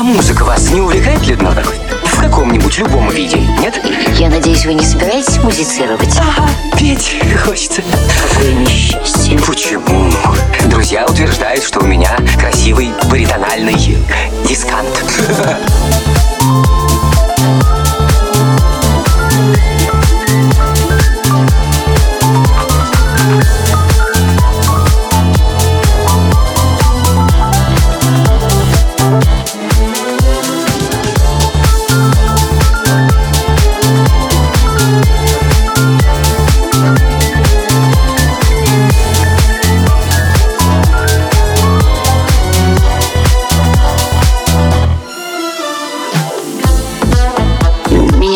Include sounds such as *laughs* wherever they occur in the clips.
А музыка вас не увлекает, Людмила? В каком-нибудь любом виде, нет? Я надеюсь, вы не собираетесь музицировать? Ага, петь хочется. Какое несчастье. Почему?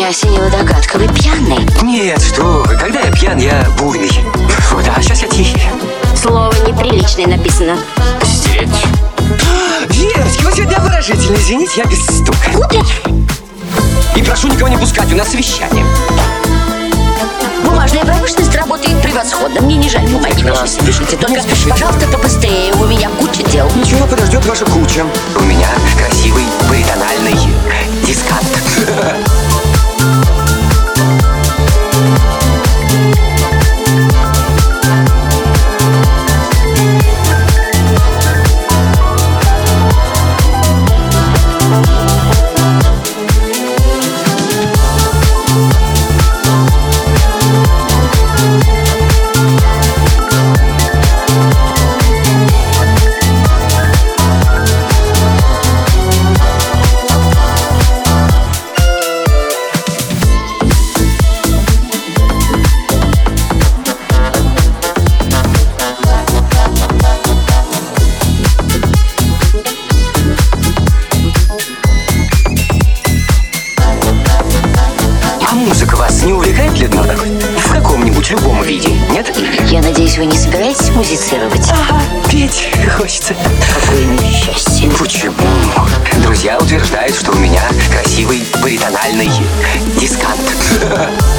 Меня осенила догадка. Вы пьяный? Нет, что вы, когда я пьян, я буйный. Вот, а сейчас я тихий. Слово неприличное написано. Стереть. *gasps* Верочка, вы сегодня обворожительны. Извините, я без стука. И прошу никого не пускать, у нас совещание. Бумажная промышленность работает превосходно. Мне не жаль бумаги. Пишите, пишите. Только, спешите. пожалуйста, побыстрее. У меня куча дел. Ничего, подождет ваша куча. У меня красивый баритональный дискант. Виде, нет? Я надеюсь, вы не собираетесь музицировать? Ага, петь хочется. Какое несчастье. Почему? Друзья утверждают, что у меня красивый баритональный дискант. *laughs*